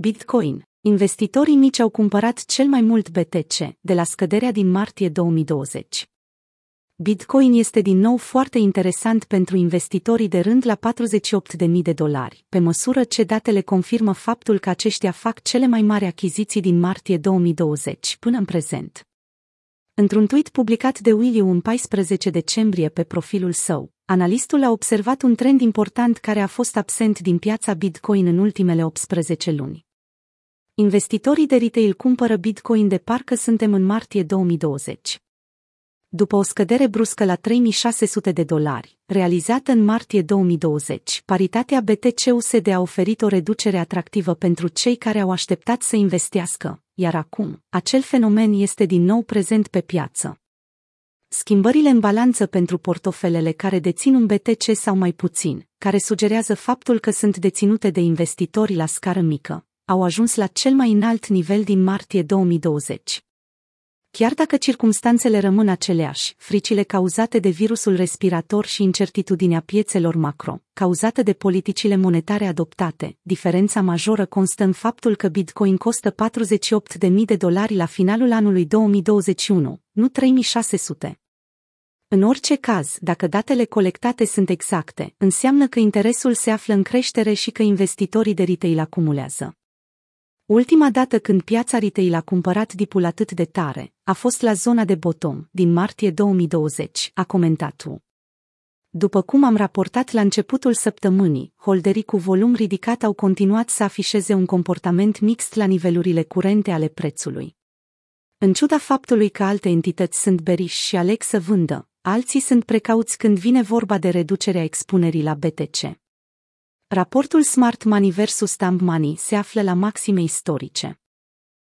Bitcoin. Investitorii mici au cumpărat cel mai mult BTC de la scăderea din martie 2020. Bitcoin este din nou foarte interesant pentru investitorii de rând la 48.000 de dolari, pe măsură ce datele confirmă faptul că aceștia fac cele mai mari achiziții din martie 2020 până în prezent. Într-un tweet publicat de William în 14 decembrie pe profilul său, analistul a observat un trend important care a fost absent din piața Bitcoin în ultimele 18 luni. Investitorii de retail cumpără Bitcoin de parcă suntem în martie 2020. După o scădere bruscă la 3600 de dolari, realizată în martie 2020, paritatea BTC-USD a oferit o reducere atractivă pentru cei care au așteptat să investească, iar acum, acel fenomen este din nou prezent pe piață. Schimbările în balanță pentru portofelele care dețin un BTC sau mai puțin, care sugerează faptul că sunt deținute de investitori la scară mică, au ajuns la cel mai înalt nivel din martie 2020. Chiar dacă circumstanțele rămân aceleași, fricile cauzate de virusul respirator și incertitudinea piețelor macro, cauzate de politicile monetare adoptate, diferența majoră constă în faptul că Bitcoin costă 48.000 de dolari la finalul anului 2021, nu 3600. În orice caz, dacă datele colectate sunt exacte, înseamnă că interesul se află în creștere și că investitorii de retail acumulează. Ultima dată când piața retail a cumpărat dipul atât de tare, a fost la zona de bottom, din martie 2020, a comentat U. După cum am raportat la începutul săptămânii, holderii cu volum ridicat au continuat să afișeze un comportament mixt la nivelurile curente ale prețului. În ciuda faptului că alte entități sunt beriși și aleg să vândă, alții sunt precauți când vine vorba de reducerea expunerii la BTC. Raportul Smart Money vs. Stamp Money se află la maxime istorice.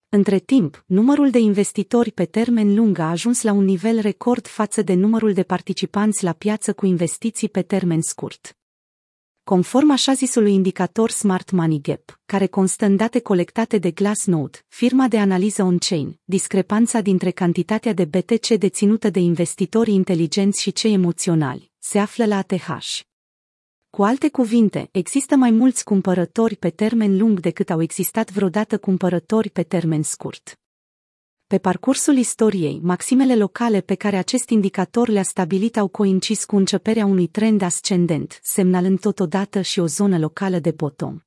Între timp, numărul de investitori pe termen lung a ajuns la un nivel record față de numărul de participanți la piață cu investiții pe termen scurt. Conform așa zisului indicator Smart Money Gap, care constă în date colectate de Glassnode, firma de analiză on-chain, discrepanța dintre cantitatea de BTC deținută de investitorii inteligenți și cei emoționali, se află la ATH. Cu alte cuvinte, există mai mulți cumpărători pe termen lung decât au existat vreodată cumpărători pe termen scurt. Pe parcursul istoriei, maximele locale pe care acest indicator le-a stabilit au coincis cu începerea unui trend ascendent, semnalând totodată și o zonă locală de bottom.